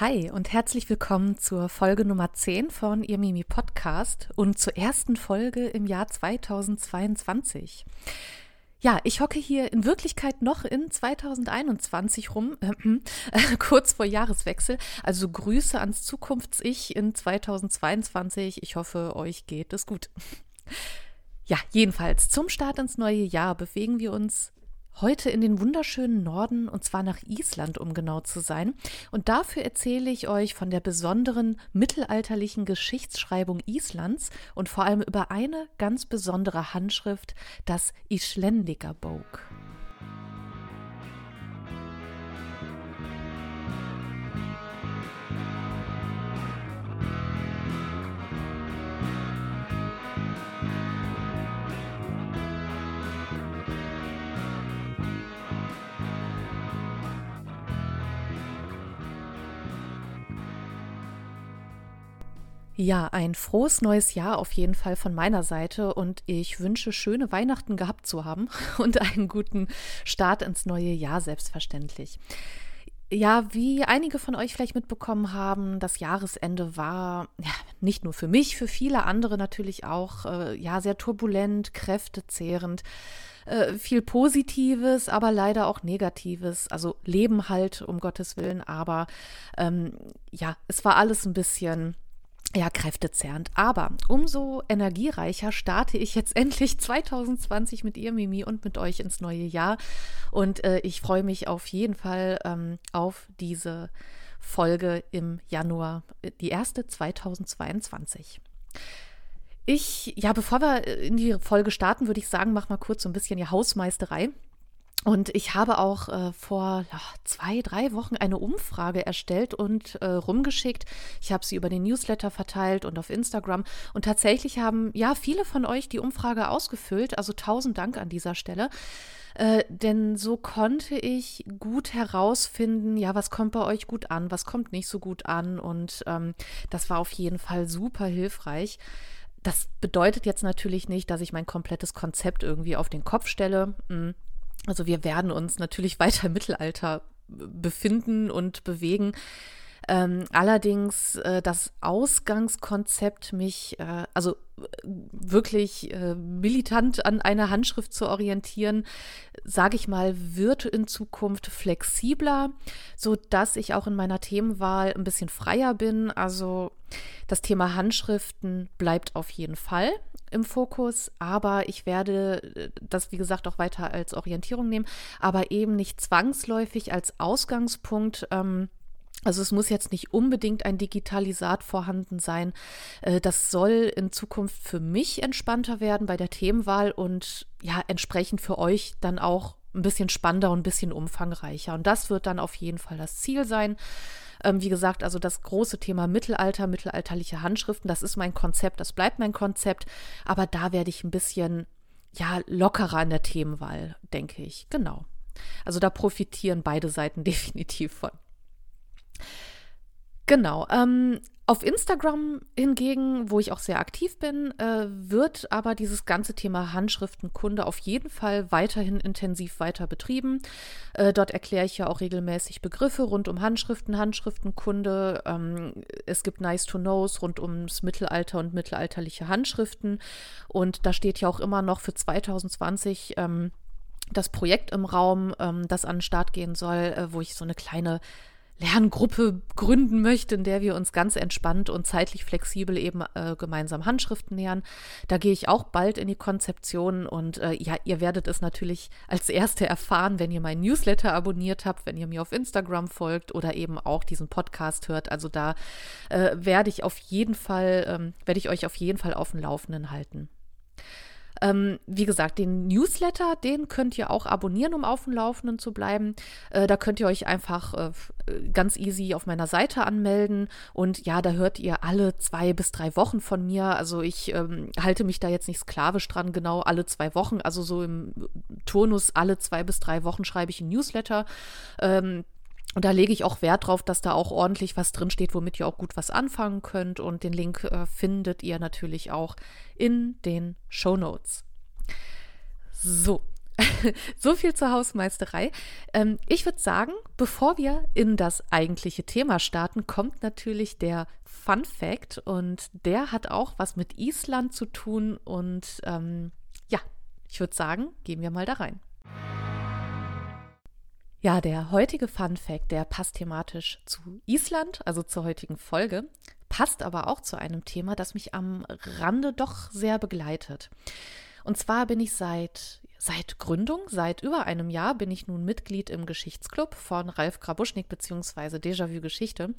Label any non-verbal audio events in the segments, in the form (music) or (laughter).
Hi und herzlich willkommen zur Folge Nummer 10 von Ihr Mimi Podcast und zur ersten Folge im Jahr 2022. Ja, ich hocke hier in Wirklichkeit noch in 2021 rum, (clears throat) äh, kurz vor Jahreswechsel. Also Grüße ans Zukunfts-Ich in 2022. Ich hoffe, euch geht es gut. Ja, jedenfalls zum Start ins neue Jahr bewegen wir uns heute in den wunderschönen Norden und zwar nach Island, um genau zu sein. Und dafür erzähle ich euch von der besonderen mittelalterlichen Geschichtsschreibung Islands und vor allem über eine ganz besondere Handschrift, das Islendika Bók. Ja, ein frohes neues Jahr auf jeden Fall von meiner Seite und ich wünsche schöne Weihnachten gehabt zu haben (laughs) und einen guten Start ins neue Jahr selbstverständlich. Ja, wie einige von euch vielleicht mitbekommen haben, das Jahresende war ja nicht nur für mich, für viele andere natürlich auch äh, ja sehr turbulent, kräftezehrend, äh, viel Positives, aber leider auch Negatives. Also Leben halt um Gottes willen, aber ähm, ja, es war alles ein bisschen ja, kräftezerrend. Aber umso energiereicher starte ich jetzt (laughs) endlich 2020 mit ihr, Mimi, und mit euch ins neue Jahr. Und äh, ich freue mich auf jeden Fall ähm, auf diese Folge im Januar, äh, die erste 2022. Ich, ja, bevor wir in die Folge starten, würde ich sagen, mach mal kurz so ein bisschen die Hausmeisterei. Und ich habe auch äh, vor ja, zwei, drei Wochen eine Umfrage erstellt und äh, rumgeschickt. Ich habe sie über den Newsletter verteilt und auf Instagram. Und tatsächlich haben ja viele von euch die Umfrage ausgefüllt. Also tausend Dank an dieser Stelle. Äh, denn so konnte ich gut herausfinden, ja, was kommt bei euch gut an, was kommt nicht so gut an. Und ähm, das war auf jeden Fall super hilfreich. Das bedeutet jetzt natürlich nicht, dass ich mein komplettes Konzept irgendwie auf den Kopf stelle. Hm also wir werden uns natürlich (laughs) weiter im Mittelalter befinden und bewegen. Ähm, allerdings äh, das Ausgangskonzept mich, äh, also äh, wirklich äh, militant an einer Handschrift zu orientieren, sage ich mal, wird in Zukunft flexibler, so dass ich auch in meiner Themenwahl ein bisschen freier bin. Also das Thema Handschriften bleibt auf jeden Fall im Fokus, aber ich werde äh, das, wie gesagt, auch weiter als Orientierung nehmen, aber eben nicht zwangsläufig als Ausgangspunkt. Ähm, also es muss jetzt nicht unbedingt ein Digitalisat vorhanden sein. Äh, das soll in Zukunft für mich entspannter werden bei der Themenwahl und ja, entsprechend für euch dann auch ein bisschen spannender und ein bisschen umfangreicher. Und das wird dann auf jeden Fall das Ziel sein. Ähm, wie gesagt, also das große Thema Mittelalter, mittelalterliche Handschriften, das ist mein Konzept, das bleibt mein Konzept, aber da werde ich ein bisschen ja lockerer in der Themenwahl, denke ich. Genau. Also da profitieren beide Seiten (laughs) definitiv von. Genau. Ähm, auf Instagram hingegen, wo ich auch sehr aktiv bin, äh, wird aber dieses ganze Thema Handschriftenkunde auf jeden Fall weiterhin intensiv weiter betrieben. Äh, dort erkläre ich ja auch regelmäßig Begriffe rund um Handschriften, Handschriftenkunde. Ähm, es gibt Nice to Knows rund ums Mittelalter und mittelalterliche Handschriften. Und da steht ja auch immer noch für 2020 ähm, das Projekt im Raum, ähm, das an den Start gehen soll, äh, wo ich so eine kleine Lerngruppe gründen möchte, in der wir uns ganz entspannt und zeitlich flexibel eben äh, gemeinsam Handschriften nähern. Da gehe ich auch bald in die Konzeption und äh, ja, ihr werdet es natürlich als Erste erfahren, wenn ihr meinen Newsletter abonniert habt, wenn ihr mir auf Instagram folgt oder eben auch diesen Podcast hört. Also da äh, werde ich auf jeden Fall, ähm, werde ich euch auf jeden Fall auf dem Laufenden halten. Ähm, wie gesagt, den Newsletter, den könnt ihr auch abonnieren, um auf dem Laufenden zu bleiben. Äh, da könnt ihr euch einfach äh, ganz easy auf meiner Seite anmelden. Und ja, da hört ihr alle zwei bis drei Wochen von mir. Also ich ähm, halte mich da jetzt nicht sklavisch dran, genau alle zwei Wochen. Also so im Turnus alle zwei bis drei Wochen schreibe ich einen Newsletter. Ähm, und da lege ich auch Wert drauf, dass da auch ordentlich was drinsteht, womit ihr auch gut was anfangen könnt. Und den Link äh, findet ihr natürlich auch in den Show Notes. So, (laughs) so viel zur Hausmeisterei. Ähm, ich würde sagen, bevor wir in das eigentliche Thema starten, kommt natürlich der Fun Fact und der hat auch was mit Island zu tun und ähm, ja, ich würde sagen, gehen wir mal da rein. Ja, der heutige Fun Fact, der passt thematisch zu Island, also zur heutigen Folge, passt aber auch zu einem Thema, das mich am Rande doch sehr begleitet. Und zwar bin ich seit Seit Gründung, seit über einem Jahr, bin ich nun Mitglied im Geschichtsclub von Ralf Grabuschnik bzw. Déjà-vu Geschichte.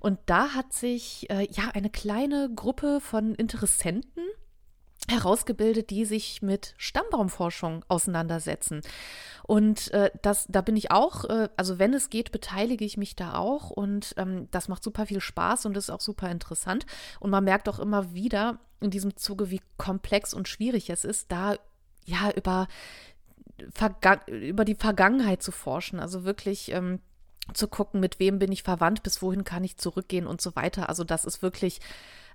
Und da hat sich äh, ja eine kleine Gruppe von Interessenten herausgebildet, die sich mit Stammbaumforschung auseinandersetzen. Und äh, das, da bin ich auch, äh, also wenn es geht, beteilige ich mich da auch und ähm, das macht super viel Spaß und ist auch super interessant. Und man merkt auch immer wieder in diesem Zuge, wie komplex und schwierig es ist, da ja über, Verga über die Vergangenheit zu forschen. Also wirklich ähm, zu gucken, mit wem bin ich verwandt, bis wohin kann ich zurückgehen und so weiter. Also das ist wirklich,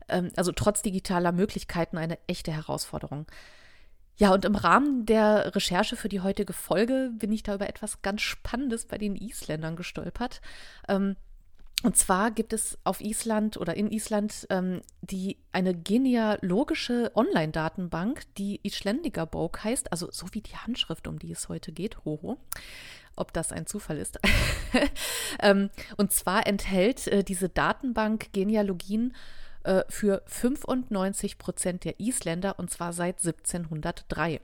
also trotz digitaler Möglichkeiten eine echte Herausforderung. Ja, und im Rahmen der Recherche für die heutige Folge bin ich da über etwas ganz Spannendes bei den Isländern gestolpert. Ähm, und zwar gibt es auf Island oder in Island ähm, die, eine genealogische Online-Datenbank, die Isländiger Bok heißt, also so wie die Handschrift, um die es heute geht, hoho. Ob das ein Zufall ist. (laughs) ähm, und zwar enthält äh, diese Datenbank Genealogien äh, für 95 Prozent der Isländer und zwar seit 1703.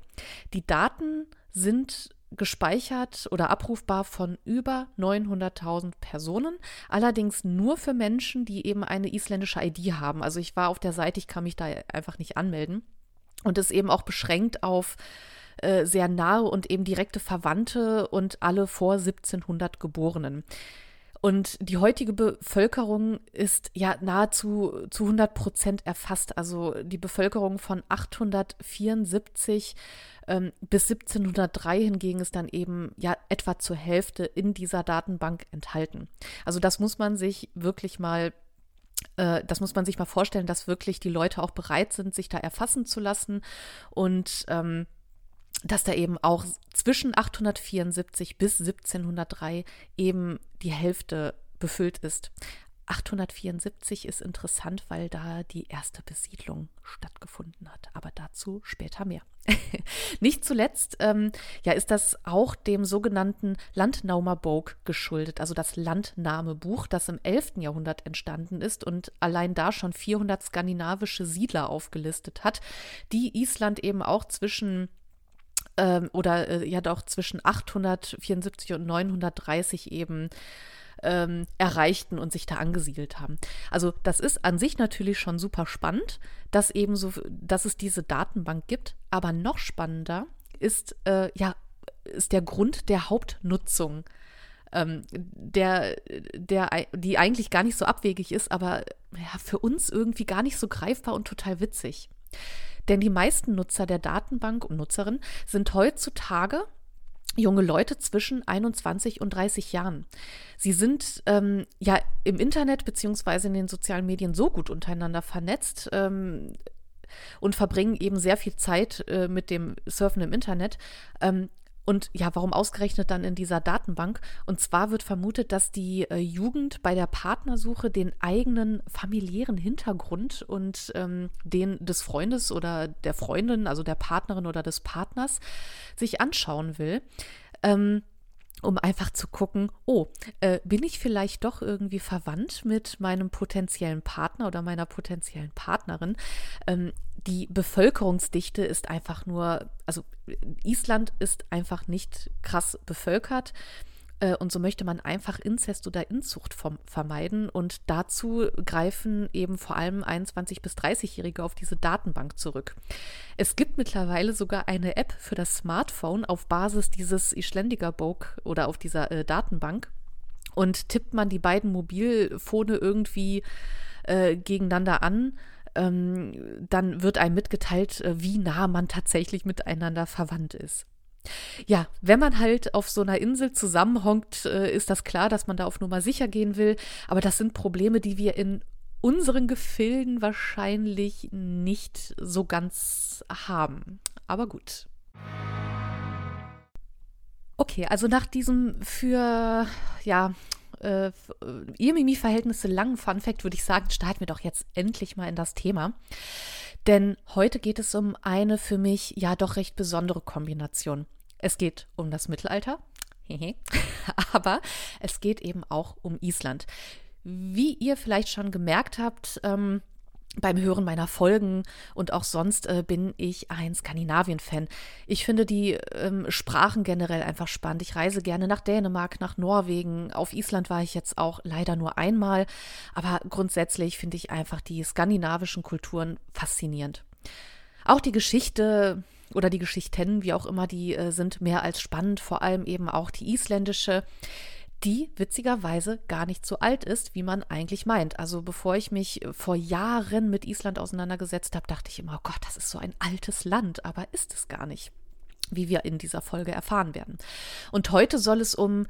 Die Daten sind gespeichert oder abrufbar von über 900.000 Personen, allerdings nur für Menschen, die eben eine isländische ID haben. Also ich war auf der Seite, ich kann mich da einfach nicht anmelden und ist eben auch beschränkt auf äh, sehr nahe und eben direkte Verwandte und alle vor 1700 Geborenen. Und die heutige Bevölkerung ist ja nahezu zu 100 Prozent erfasst. Also die Bevölkerung von 874 ähm, bis 1703 hingegen ist dann eben ja etwa zur Hälfte in dieser Datenbank enthalten. Also das muss man sich wirklich mal äh, das muss man sich mal vorstellen, dass wirklich die Leute auch bereit sind, sich da erfassen zu lassen und ähm, dass da eben auch zwischen 874 bis 1703 eben die Hälfte befüllt ist. 874 ist interessant, weil da die erste Besiedlung stattgefunden hat. Aber dazu später mehr. (laughs) Nicht zuletzt ähm, ja, ist das auch dem sogenannten Landnaumer Bok geschuldet, also das Landnahmebuch, das im 11. Jahrhundert entstanden ist und allein da schon 400 skandinavische Siedler aufgelistet hat, die Island eben auch zwischen ähm, oder äh, ja doch zwischen 874 und 930 eben ähm, erreichten und sich da angesiedelt haben. Also das ist an sich natürlich schon super spannend, dass eben so, dass es diese Datenbank gibt, aber noch spannender ist äh, ja ist der Grund der Hauptnutzung. Ähm, der, der, die eigentlich gar nicht so abwegig ist, aber ja, für uns irgendwie gar nicht so greifbar und total witzig. Denn die meisten Nutzer der Datenbank und Nutzerinnen sind heutzutage junge Leute zwischen 21 und 30 Jahren. Sie sind ähm, ja im Internet beziehungsweise in den sozialen Medien so gut untereinander vernetzt ähm, und verbringen eben sehr viel Zeit äh, mit dem Surfen im Internet, ähm, und ja, warum ausgerechnet dann in dieser Datenbank? Und zwar wird vermutet, dass die äh, Jugend bei der Partnersuche den eigenen familiären Hintergrund und ähm, den des Freundes oder der Freundin, also der Partnerin oder des Partners, sich anschauen will. Ähm, um einfach zu gucken, oh, äh, bin ich vielleicht doch irgendwie verwandt mit meinem potenziellen Partner oder meiner potenziellen Partnerin? Ähm, die Bevölkerungsdichte ist einfach nur, also Island ist einfach nicht krass bevölkert. Äh, und so möchte man einfach Inzest oder Inzucht vom, vermeiden. Und dazu greifen eben vor allem 21- bis 30-Jährige auf diese Datenbank zurück. Es gibt mittlerweile sogar eine App für das Smartphone auf Basis dieses Isländiger Book oder auf dieser äh, Datenbank. Und tippt man die beiden Mobilfone irgendwie äh, gegeneinander an, ähm, dann wird einem mitgeteilt, äh, wie nah man tatsächlich miteinander verwandt ist. Ja, wenn man halt auf so einer Insel zusammenhonkt, äh, ist das klar, dass man da auf Nummer sicher gehen will. Aber das sind Probleme, die wir in unseren Gefilden wahrscheinlich nicht so ganz haben. Aber gut. Okay, also nach diesem für, ja, äh, Irmimi-Verhältnisse langen Funfact würde ich sagen, starten wir doch jetzt endlich mal in das Thema. Denn heute geht es um eine für mich ja doch recht besondere Kombination. Es geht um das Mittelalter, (laughs) aber es geht eben auch um Island. Wie ihr vielleicht schon gemerkt habt, ähm, beim Hören meiner Folgen und auch sonst äh, bin ich ein Skandinavien-Fan. Ich finde die ähm, Sprachen generell einfach spannend. Ich reise gerne nach Dänemark, nach Norwegen. Auf Island war ich jetzt auch leider nur einmal. Aber grundsätzlich finde ich einfach die skandinavischen Kulturen faszinierend. Auch die Geschichte oder die Geschichten, wie auch immer, die äh, sind mehr als spannend. Vor allem eben auch die isländische die witzigerweise gar nicht so alt ist, wie man eigentlich meint. Also bevor ich mich vor Jahren mit Island auseinandergesetzt habe, dachte ich immer, oh Gott, das ist so ein altes Land, aber ist es gar nicht, wie wir in dieser Folge erfahren werden. Und heute soll es um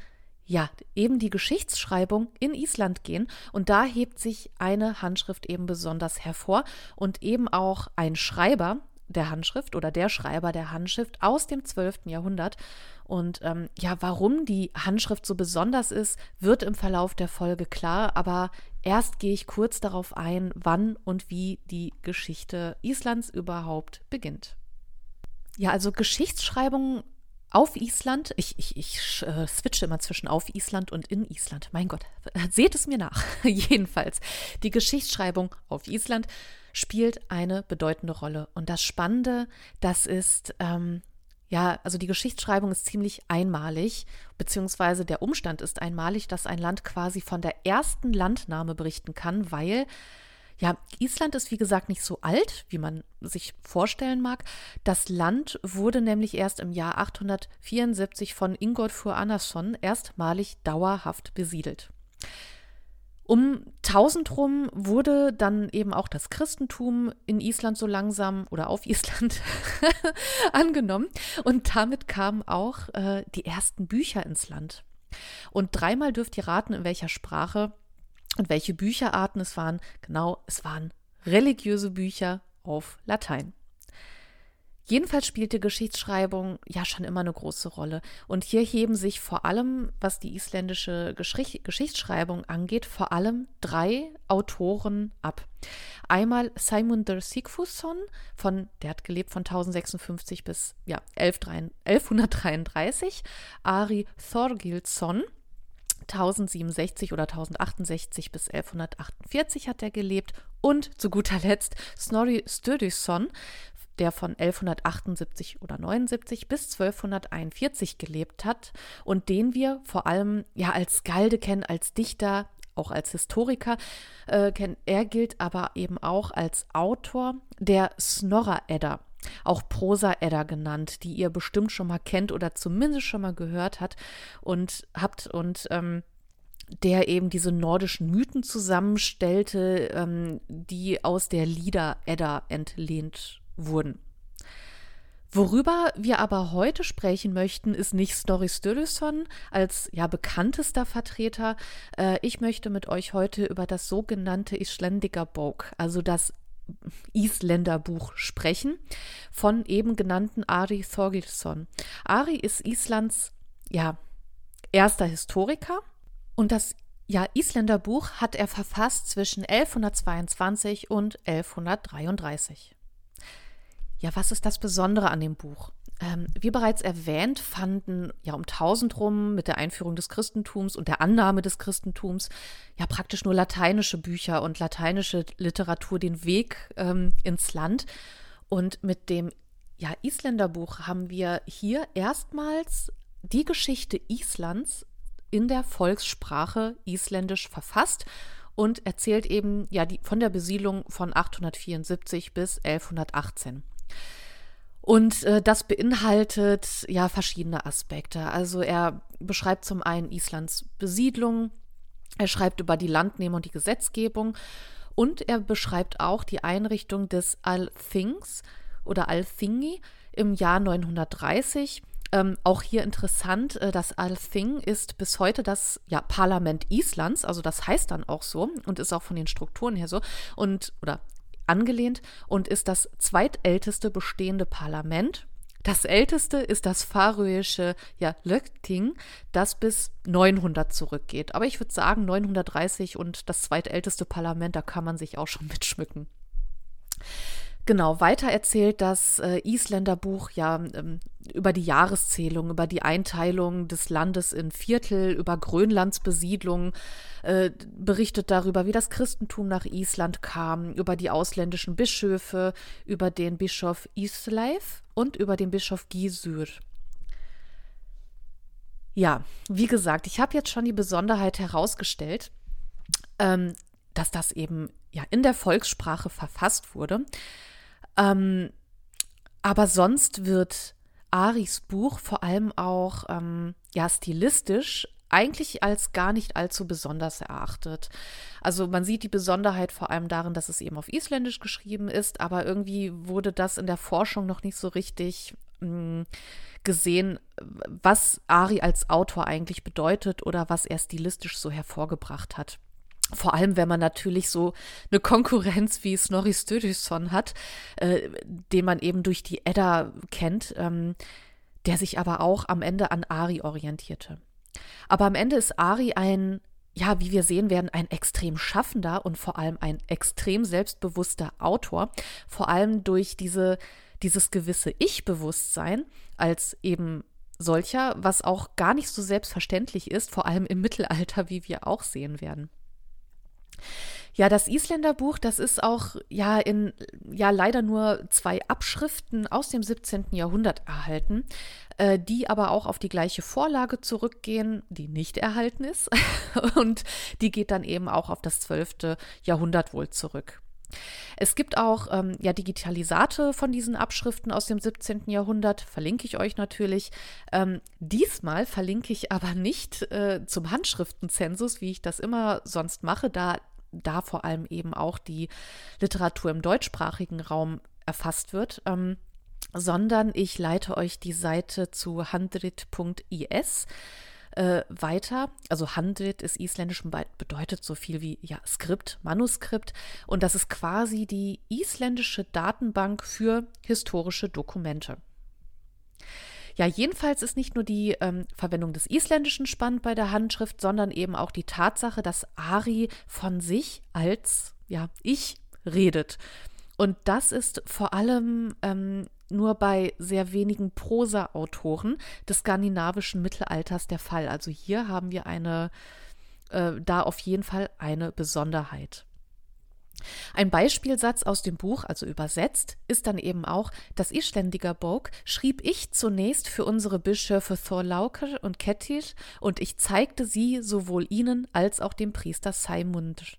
ja, eben die Geschichtsschreibung in Island gehen. Und da hebt sich eine Handschrift eben besonders hervor und eben auch ein Schreiber, der Handschrift oder der Schreiber der Handschrift aus dem 12. Jahrhundert. Und ähm, ja, warum die Handschrift so besonders ist, wird im Verlauf der Folge klar. Aber erst gehe ich kurz darauf ein, wann und wie die Geschichte Islands überhaupt beginnt. Ja, also Geschichtsschreibung auf Island, ich, ich, ich äh, switche immer zwischen auf Island und in Island. Mein Gott, seht es mir nach. (laughs) Jedenfalls, die Geschichtsschreibung auf Island spielt eine bedeutende Rolle. Und das Spannende, das ist, ähm, ja, also die Geschichtsschreibung ist ziemlich einmalig, beziehungsweise der Umstand ist einmalig, dass ein Land quasi von der ersten Landnahme berichten kann, weil ja, Island ist wie gesagt nicht so alt, wie man sich vorstellen mag. Das Land wurde nämlich erst im Jahr 874 von Ingolfur Annason erstmalig dauerhaft besiedelt. Um 1000 rum wurde dann eben auch das Christentum in Island so langsam oder auf Island (laughs) angenommen und damit kamen auch äh, die ersten Bücher ins Land. Und dreimal dürft ihr raten, in welcher Sprache und welche Bücherarten es waren. Genau, es waren religiöse Bücher auf Latein. Jedenfalls spielte Geschichtsschreibung ja schon immer eine große Rolle. Und hier heben sich vor allem, was die isländische Geschicht Geschichtsschreibung angeht, vor allem drei Autoren ab. Einmal Sæmundur Sigfusson, von, der hat gelebt von 1056 bis ja, 1133, Ari Thorgilsson, 1067 oder 1068 bis 1148 hat er gelebt und zu guter Letzt Snorri Sturluson der von 1178 oder 79 bis 1241 gelebt hat und den wir vor allem ja als Skalde kennen, als Dichter, auch als Historiker äh, kennen. Er gilt aber eben auch als Autor der Snorra-Edda, auch Prosa-Edda genannt, die ihr bestimmt schon mal kennt oder zumindest schon mal gehört hat und habt und ähm, der eben diese nordischen Mythen zusammenstellte, ähm, die aus der Lieder-Edda entlehnt wurden. Worüber wir aber heute sprechen möchten, ist nicht Snorri Sturluson als ja bekanntester Vertreter. Äh, ich möchte mit euch heute über das sogenannte Isländiker Bók, also das Isländerbuch sprechen, von eben genannten Ari Thorgilsson. Ari ist Islands ja erster Historiker und das ja, Isländerbuch hat er verfasst zwischen 1122 und 1133. Ja, was ist das Besondere an dem Buch? Ähm, wie bereits erwähnt, fanden ja um 1000 rum mit der Einführung des Christentums und der Annahme des Christentums ja praktisch nur lateinische Bücher und lateinische Literatur den Weg ähm, ins Land. Und mit dem ja, Isländerbuch haben wir hier erstmals die Geschichte Islands in der Volkssprache Isländisch verfasst und erzählt eben ja die, von der Besiedlung von 874 bis 1118. Und äh, das beinhaltet ja verschiedene Aspekte. Also er beschreibt zum einen Islands Besiedlung, er schreibt über die Landnehmer und die Gesetzgebung und er beschreibt auch die Einrichtung des Althings oder Althingi im Jahr 930. Ähm, auch hier interessant, äh, das Althing ist bis heute das ja, Parlament Islands, also das heißt dann auch so und ist auch von den Strukturen her so und oder angelehnt und ist das zweitälteste bestehende Parlament Das älteste ist das färöische ja, Lögting, das bis 900 zurückgeht. Aber ich würde sagen 930 und das zweitälteste Parlament, da kann man sich auch schon (laughs) mitschmücken. Genau, weiter erzählt das äh, Isländerbuch ja ähm, über die Jahreszählung, über die Einteilung des Landes in Viertel, über Grönlands Besiedlung, äh, berichtet darüber, wie das Christentum nach Island kam, über die ausländischen Bischöfe, über den Bischof Isleif und über den Bischof Gisür. Ja, wie gesagt, ich habe jetzt schon die Besonderheit herausgestellt, ähm, dass das eben ja in der Volkssprache verfasst wurde. Ähm, aber sonst wird Aris Buch vor allem auch ähm, ja stilistisch eigentlich als gar nicht allzu besonders erachtet. Also man sieht die Besonderheit vor allem darin, dass es eben auf Isländisch geschrieben ist, aber irgendwie wurde das in der Forschung noch nicht so richtig mh, hm, gesehen, was Ari als Autor eigentlich bedeutet oder was er stilistisch so hervorgebracht hat. Vor allem, wenn man natürlich so eine Konkurrenz wie Snorri Sturluson hat, äh, den man eben durch die Edda kennt, ähm, der sich aber auch am Ende an Ari orientierte. Aber am Ende ist Ari ein, ja, wie wir sehen werden, ein extrem schaffender und vor allem ein extrem selbstbewusster Autor, vor allem durch diese, dieses gewisse Ich-Bewusstsein als eben solcher, was auch gar nicht so selbstverständlich ist, vor allem im Mittelalter, wie wir auch sehen werden. Ja, das Isländerbuch, das ist auch ja in ja leider nur zwei Abschriften aus dem 17. Jahrhundert erhalten, äh, die aber auch auf die gleiche Vorlage zurückgehen, die nicht erhalten ist. (laughs) Und die geht dann eben auch auf das 12. Jahrhundert wohl zurück. Es gibt auch ähm, ja Digitalisate von diesen Abschriften aus dem 17. Jahrhundert, verlinke ich euch natürlich. Ähm, diesmal verlinke ich aber nicht äh, zum Handschriftenzensus, wie ich das immer sonst mache, da da vor allem eben auch die Literatur im deutschsprachigen Raum erfasst wird. Ähm, sondern ich leite euch die Seite zu handrit.is äh, weiter. Also Handrit ist isländisch und bedeutet so viel wie ja, Skript, Manuskript. Und das ist quasi die isländische Datenbank für historische Dokumente. Ja, jedenfalls ist nicht nur die ähm, Verwendung des Isländischen spannend bei der Handschrift, sondern eben auch die Tatsache, dass Ari von sich als ja, Ich redet. Und das ist vor allem ähm, nur bei sehr wenigen Prosa-Autoren des skandinavischen Mittelalters der Fall. Also hier haben wir eine, äh, da auf jeden Fall eine Besonderheit. Ein Beispielsatz aus dem Buch, also übersetzt, ist dann eben auch, das Isländiger Bok schrieb ich zunächst für unsere Bischöfe Thorlauker und Kettir und ich zeigte sie sowohl ihnen als auch dem Priester Saimund.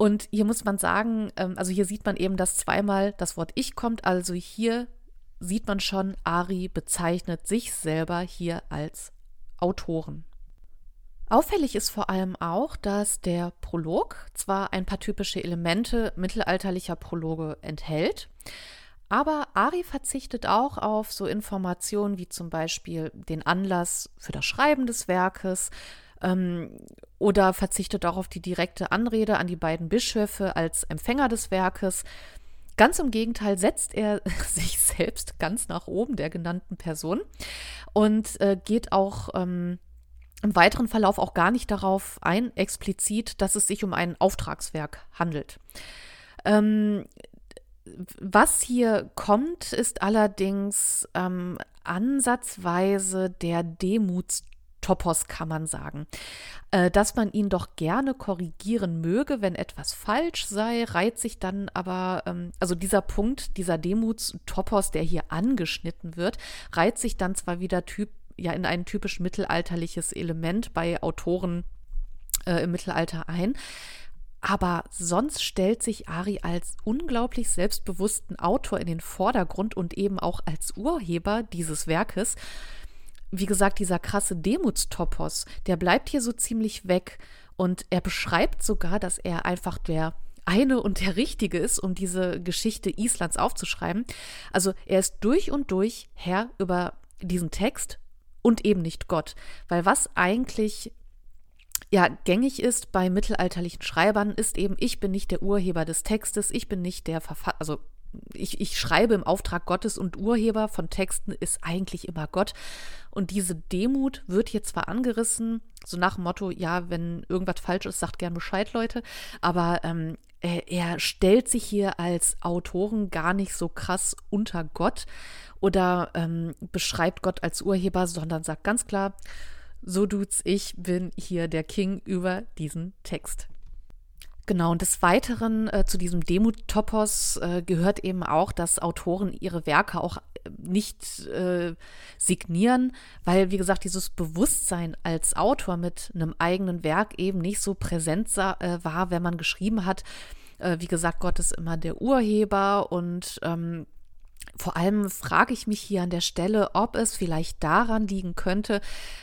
Und hier muss man sagen, ähm, also hier sieht man eben, dass zweimal das Wort ich kommt, also hier sieht man schon, Ari bezeichnet sich selber hier als Autoren. Auffällig ist vor allem auch, dass der Prolog zwar ein paar typische Elemente mittelalterlicher Prologe enthält, aber Ari verzichtet auch auf so Informationen wie zum Beispiel den Anlass für das Schreiben des Werkes ähm, oder verzichtet auch auf die direkte Anrede an die beiden Bischöfe als Empfänger des Werkes. Ganz im Gegenteil setzt er (laughs) sich selbst ganz nach oben der genannten Person und äh, geht auch ähm, im weiteren Verlauf auch gar nicht darauf ein, explizit, dass es sich um ein Auftragswerk handelt. Ähm, was hier kommt, ist allerdings ähm, ansatzweise der Demutstopos, kann man sagen. Äh, dass man ihn doch gerne korrigieren möge, wenn etwas falsch sei, reiht sich dann aber, ähm, also dieser Punkt, dieser Demutstopos, der hier angeschnitten wird, reiht sich dann zwar wieder typ ja in ein typisch mittelalterliches Element bei Autoren äh, im Mittelalter ein. Aber sonst stellt sich Ari als unglaublich selbstbewussten Autor in den Vordergrund und eben auch als Urheber dieses Werkes. Wie gesagt, dieser krasse Demutstopos, der bleibt hier so ziemlich weg. Und er beschreibt sogar, dass er einfach der eine und der Richtige ist, um diese Geschichte Islands aufzuschreiben. Also er ist durch und durch Herr über diesen Text, und eben nicht Gott. Weil was eigentlich ja gängig ist bei mittelalterlichen Schreibern, ist eben, ich bin nicht der Urheber des Textes, ich bin nicht der Verfasser, also ich, ich schreibe im Auftrag Gottes und Urheber von Texten ist eigentlich immer Gott. Und diese Demut wird hier zwar angerissen, so nach dem Motto, ja, wenn irgendwas falsch ist, sagt gern Bescheid, Leute. Aber ähm, er, stellt sich hier als Autoren gar nicht so krass unter Gott oder ähm, beschreibt Gott als Urheber, sondern sagt ganz klar, so dudes, ich bin hier der King über diesen Text. Genau, und des Weiteren äh, zu diesem Demut-Topos äh, gehört eben auch, dass Autoren ihre Werke auch äh, nicht äh, signieren, weil, wie gesagt, dieses Bewusstsein als Autor mit einem eigenen Werk eben nicht so präsent äh, war, wenn man geschrieben hat. Äh, wie gesagt, Gott ist immer der Urheber und ähm, vor allem frage ich mich hier an der Stelle, ob es vielleicht daran liegen könnte,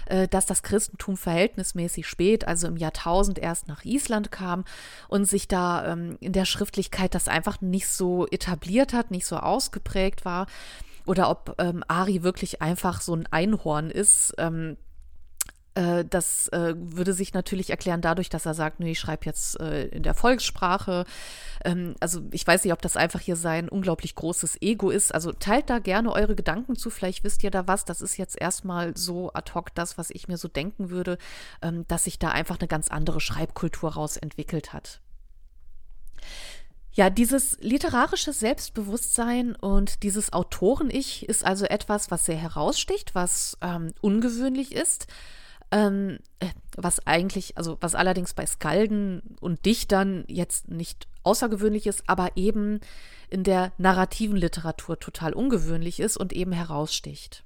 äh, dass das Christentum verhältnismäßig spät, also im Jahrtausend erst nach Island kam und sich da ähm, in der Schriftlichkeit das einfach nicht so etabliert hat, nicht so ausgeprägt war. Oder ob ähm, Ari wirklich einfach so ein Einhorn ist, ähm, äh, das äh, würde sich natürlich erklären dadurch, dass er sagt, nee, ich schreibe jetzt äh, in der Volkssprache. Ähm, also ich weiß nicht, ob das einfach hier sein unglaublich großes Ego ist. Also teilt da gerne eure Gedanken zu, vielleicht wisst ihr da was. Das ist jetzt erstmal so ad hoc das, was ich mir so denken würde, ähm, dass sich da einfach eine ganz andere Schreibkultur raus entwickelt hat. Ja, dieses literarische Selbstbewusstsein und dieses Autoren-Ich ist also etwas, was sehr heraussticht, was ähm, ungewöhnlich ist. Ähm, äh, was eigentlich, also was allerdings bei Skalden und Dichtern jetzt nicht außergewöhnlich ist, aber eben in der narrativen Literatur total ungewöhnlich ist und eben heraussticht.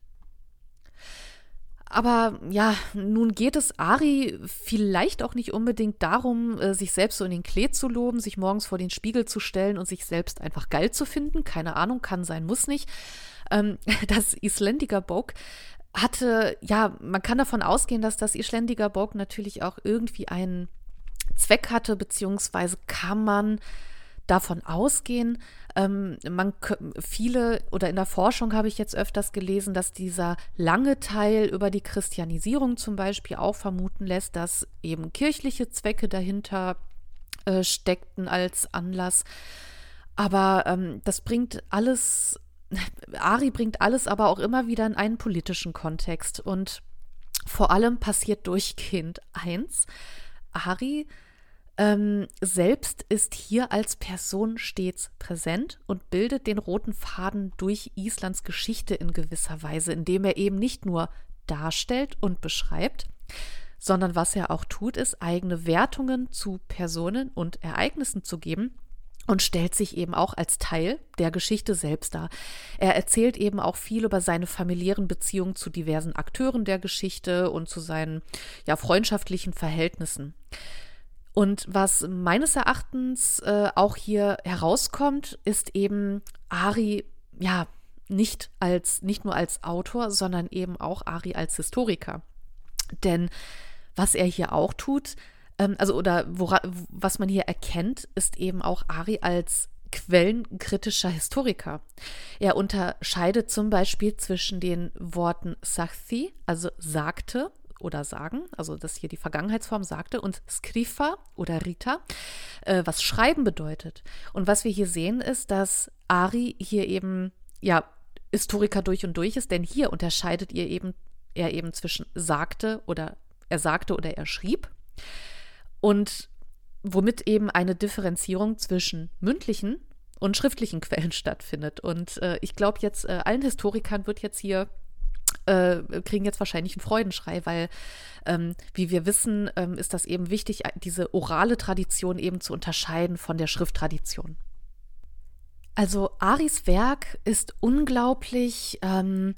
Aber ja, nun geht es Ari vielleicht auch nicht unbedingt darum, äh, sich selbst so in den Klee zu loben, sich morgens vor den Spiegel zu stellen und sich selbst einfach geil zu finden. Keine Ahnung, kann sein, muss nicht. Ähm, (laughs) das Isländiger Bok hatte, ja, man kann davon ausgehen, dass das Isländiger Bog natürlich auch irgendwie einen Zweck hatte, beziehungsweise kann man davon ausgehen, ähm, man viele oder in der Forschung habe ich jetzt öfters gelesen, dass dieser lange Teil über die Christianisierung zum Beispiel auch vermuten lässt, dass eben kirchliche Zwecke dahinter äh, steckten als Anlass. Aber ähm, das bringt alles Ari bringt alles aber auch immer wieder in einen politischen Kontext und vor allem passiert durchgehend eins. Ari ähm, selbst ist hier als Person stets präsent und bildet den roten Faden durch Islands Geschichte in gewisser Weise, indem er eben nicht nur darstellt und beschreibt, sondern was er auch tut, ist eigene Wertungen zu Personen und Ereignissen zu geben und stellt sich eben auch als Teil der Geschichte selbst dar. Er erzählt eben auch viel über seine familiären Beziehungen zu diversen Akteuren der Geschichte und zu seinen ja, freundschaftlichen Verhältnissen. Und was meines Erachtens äh, auch hier herauskommt, ist eben Ari, ja, nicht als, nicht nur als Autor, sondern eben auch Ari als Historiker. Denn was er hier auch tut, ähm, also oder wora, was man hier erkennt, ist eben auch Ari als quellenkritischer Historiker. Er unterscheidet zum Beispiel zwischen den Worten Sachthi, also sagte oder sagen, also das hier die Vergangenheitsform sagte, und Skrifa oder Rita, äh, was schreiben bedeutet. Und was wir hier sehen, ist, dass Ari hier eben, ja, Historiker durch und durch ist, denn hier unterscheidet ihr eben, er eben zwischen sagte oder er sagte oder er schrieb und womit eben eine Differenzierung zwischen mündlichen und schriftlichen Quellen (laughs) stattfindet. Und äh, ich glaube jetzt, äh, allen Historikern wird jetzt hier äh, kriegen jetzt wahrscheinlich einen Freudenschrei, weil, ähm, wie wir wissen, ähm, ist das eben wichtig, diese orale Tradition eben zu unterscheiden von der Schrifttradition. Also Aris Werk ist unglaublich ähm,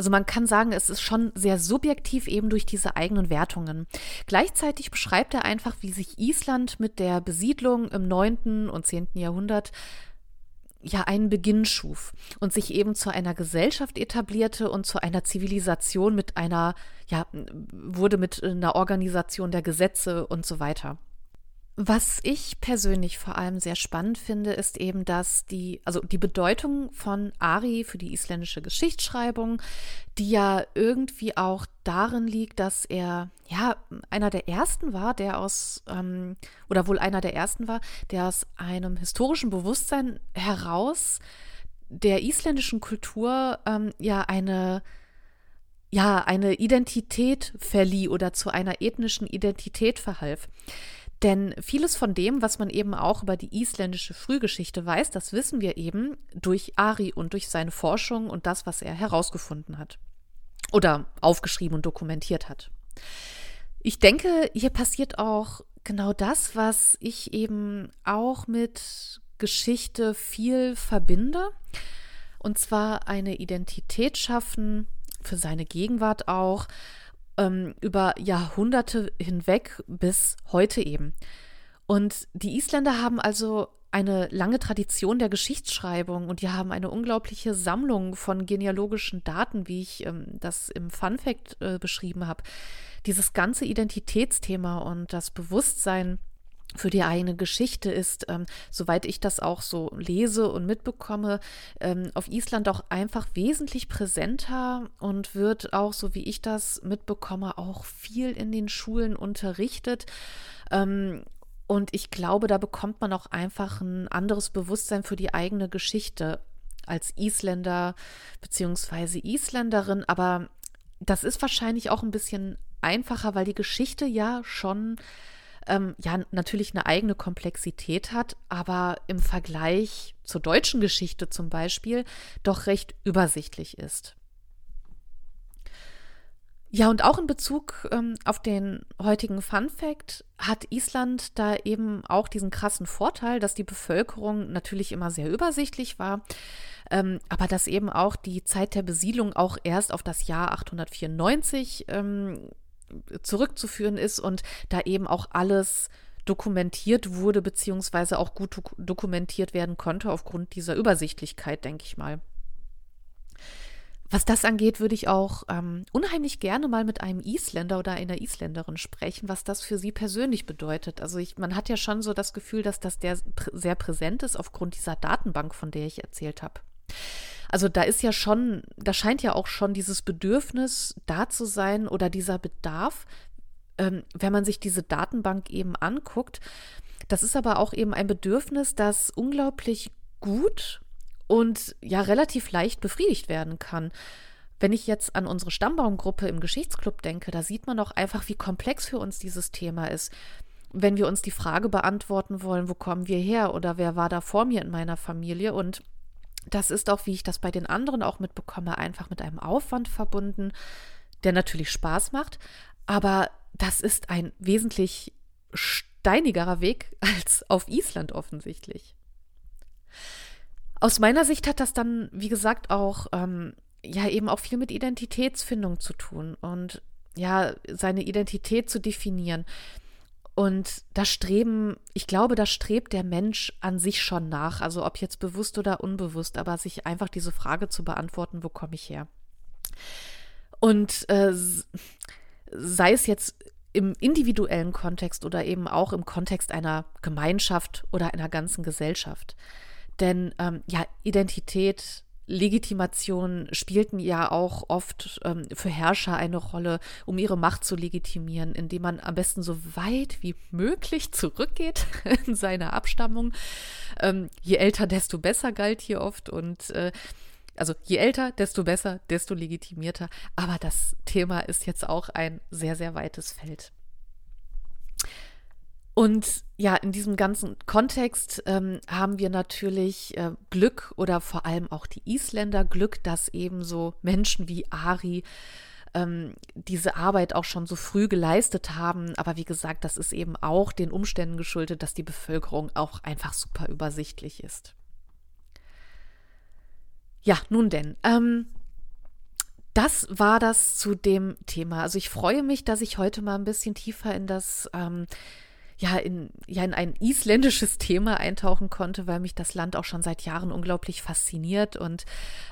also man kann sagen, es ist schon sehr subjektiv eben durch diese eigenen Wertungen. Gleichzeitig beschreibt er einfach, wie sich Island mit der Besiedlung im 9. und 10. Jahrhundert ja einen Beginn schuf und sich eben zu einer Gesellschaft etablierte und zu einer Zivilisation mit einer, ja, wurde mit einer Organisation der Gesetze und so weiter. Was ich persönlich vor allem sehr spannend finde, ist eben, dass die, also die Bedeutung von Ari für die isländische Geschichtsschreibung, die ja irgendwie auch darin liegt, dass er ja einer der ersten war, der aus, ähm, oder wohl einer der ersten war, der aus einem historischen Bewusstsein heraus der isländischen Kultur ähm, ja eine ja eine Identität verlieh oder zu einer ethnischen Identität verhalf. Denn vieles von dem, was man eben auch über die isländische Frühgeschichte weiß, das wissen wir eben durch Ari und durch seine Forschung und das, was er herausgefunden hat oder aufgeschrieben und dokumentiert hat. Ich denke, hier passiert auch genau das, was ich eben auch mit Geschichte viel verbinde. Und zwar eine Identität schaffen, für seine Gegenwart auch, ähm, über Jahrhunderte hinweg bis heute eben. Und die Isländer haben also eine lange Tradition der Geschichtsschreibung und die haben eine unglaubliche Sammlung von genealogischen Daten, wie ich ähm, das im Fun Fact äh, beschrieben habe. Dieses ganze Identitätsthema und das Bewusstsein für die eigene Geschichte ist, ähm, soweit ich das auch so lese und mitbekomme, ähm, auf Island auch einfach wesentlich präsenter und wird auch, so wie ich das mitbekomme, auch viel in den Schulen unterrichtet. Ähm, und ich glaube, da bekommt man auch einfach ein anderes Bewusstsein für die eigene Geschichte als Isländer bzw. Isländerin. Aber das ist wahrscheinlich auch ein bisschen einfacher, weil die Geschichte ja schon ähm, ja natürlich eine eigene Komplexität hat, aber im Vergleich zur deutschen Geschichte zum Beispiel doch recht übersichtlich ist. Ja, und auch in Bezug ähm, auf den heutigen Fun Fact hat Island da eben auch diesen krassen Vorteil, dass die Bevölkerung natürlich immer sehr übersichtlich war, ähm, aber dass eben auch die Zeit der Besiedlung auch erst auf das Jahr 894 ähm, zurückzuführen ist und da eben auch alles dokumentiert wurde, beziehungsweise auch gut dokumentiert werden konnte aufgrund dieser Übersichtlichkeit, denke ich mal. Was das angeht, würde ich auch ähm, unheimlich gerne mal mit einem Isländer oder einer Isländerin sprechen, was das für sie persönlich bedeutet. Also ich, man hat ja schon so das Gefühl, dass das der sehr präsent ist aufgrund dieser Datenbank, von der ich erzählt habe. Also da ist ja schon, da scheint ja auch schon dieses Bedürfnis da zu sein oder dieser Bedarf, ähm, wenn man sich diese Datenbank eben anguckt. Das ist aber auch eben ein Bedürfnis, das unglaublich gut und ja relativ leicht befriedigt werden kann. Wenn ich jetzt an unsere Stammbaumgruppe im Geschichtsclub denke, da sieht man auch einfach, wie komplex für uns dieses Thema ist. Wenn wir uns die Frage beantworten wollen, wo kommen wir her oder wer war da vor mir in meiner Familie und das ist auch, wie ich das bei den anderen auch mitbekomme, einfach mit einem Aufwand verbunden, der natürlich Spaß macht. Aber das ist ein wesentlich steinigerer Weg (laughs) als auf Island offensichtlich. Aus meiner Sicht hat das dann, wie gesagt, auch ähm, ja eben auch viel mit Identitätsfindung zu tun und ja, seine Identität zu definieren. Und da streben, ich glaube, da strebt der Mensch an sich schon nach, also ob jetzt bewusst oder unbewusst, aber sich einfach diese Frage zu beantworten, wo komme ich her? Und äh, sei es jetzt im individuellen Kontext oder eben auch im Kontext einer Gemeinschaft oder einer ganzen Gesellschaft. Denn ähm, ja, Identität Legitimation spielten ja auch oft ähm, für Herrscher eine Rolle, um ihre Macht zu legitimieren, indem man am besten so weit wie möglich zurückgeht (laughs) in seine Abstammung. Ähm, je älter, desto besser galt hier oft und äh, also je älter, desto besser, desto legitimierter. Aber das Thema ist jetzt auch ein sehr, sehr weites Feld. Und ja, in diesem ganzen Kontext ähm, haben wir natürlich äh, Glück oder vor allem auch die Isländer Glück, dass eben so Menschen wie Ari ähm, diese Arbeit auch schon so früh geleistet haben. Aber wie gesagt, das ist eben auch den Umständen geschuldet, dass die Bevölkerung auch einfach super übersichtlich ist. Ja, nun denn. Ähm, das war das zu dem Thema. Also ich freue mich, dass ich heute mal ein bisschen tiefer in das ähm, ja in, ja in ein isländisches Thema eintauchen konnte, weil mich das Land auch schon seit Jahren unglaublich fasziniert und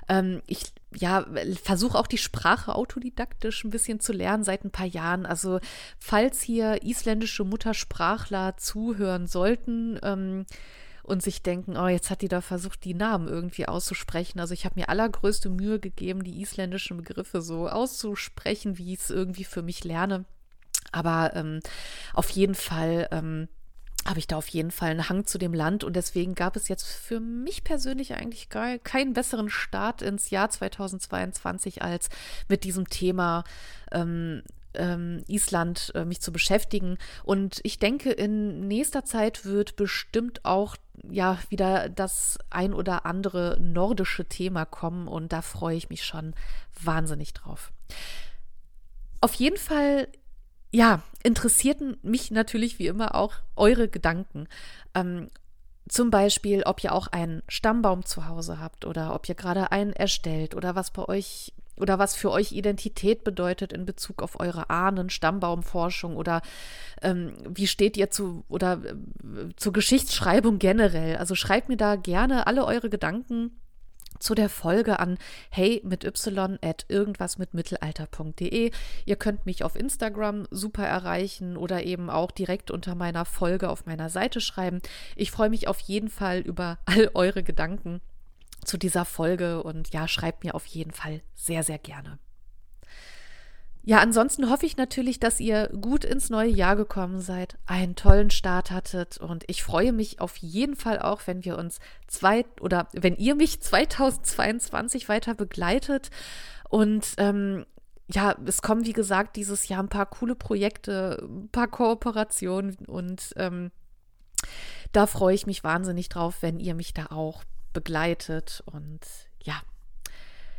ähm, ich ja, versuche auch die Sprache autodidaktisch ein bisschen zu lernen seit ein paar Jahren. Also, falls hier isländische Muttersprachler zuhören sollten, ähm, und sich denken, oh, jetzt hat die da versucht, die Namen irgendwie auszusprechen. Also ich habe mir allergrößte Mühe gegeben, die isländischen Begriffe so auszusprechen, wie ich es irgendwie für mich lerne. Aber ähm, auf jeden Fall ähm, habe ich da auf jeden Fall einen Hang zu dem Land und deswegen gab es jetzt für mich persönlich eigentlich gar keinen besseren Start ins Jahr 2022 als mit diesem Thema ähm, ähm, Island äh, mich zu beschäftigen. Und ich denke, in nächster Zeit wird bestimmt auch ja wieder das ein oder andere nordische Thema kommen und da freue ich mich schon wahnsinnig drauf. Auf jeden Fall ja, interessierten mich natürlich wie immer auch eure Gedanken. Ähm, zum Beispiel, ob ihr auch einen Stammbaum zu Hause habt oder ob ihr gerade einen erstellt oder was bei euch oder was für euch Identität bedeutet in Bezug auf eure Ahnen, Stammbaumforschung oder ähm, wie steht ihr zu oder äh, zur Geschichtsschreibung generell. Also schreibt mir da gerne alle eure Gedanken zu der Folge an hey mit y at irgendwas mit mittelalter.de. Ihr könnt mich auf Instagram super erreichen oder eben auch direkt unter meiner Folge auf meiner Seite schreiben. Ich freue mich auf jeden Fall über (laughs) all eure Gedanken zu dieser Folge und ja, schreibt mir auf jeden Fall sehr, sehr gerne. Ja, ansonsten hoffe ich natürlich, dass ihr gut ins neue Jahr gekommen seid, einen tollen Start hattet und ich freue mich auf jeden Fall auch, wenn wir uns zwei oder wenn ihr mich (laughs) 2022 weiter begleitet und ähm, ja, es kommen wie gesagt dieses Jahr ein paar coole Projekte, ein paar Kooperationen und ähm, da freue ich mich wahnsinnig drauf, wenn ihr mich da auch begleitet und ja.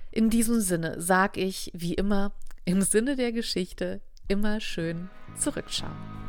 In diesem Sinne sage ich wie immer im Sinne der Geschichte immer schön zurückschauen.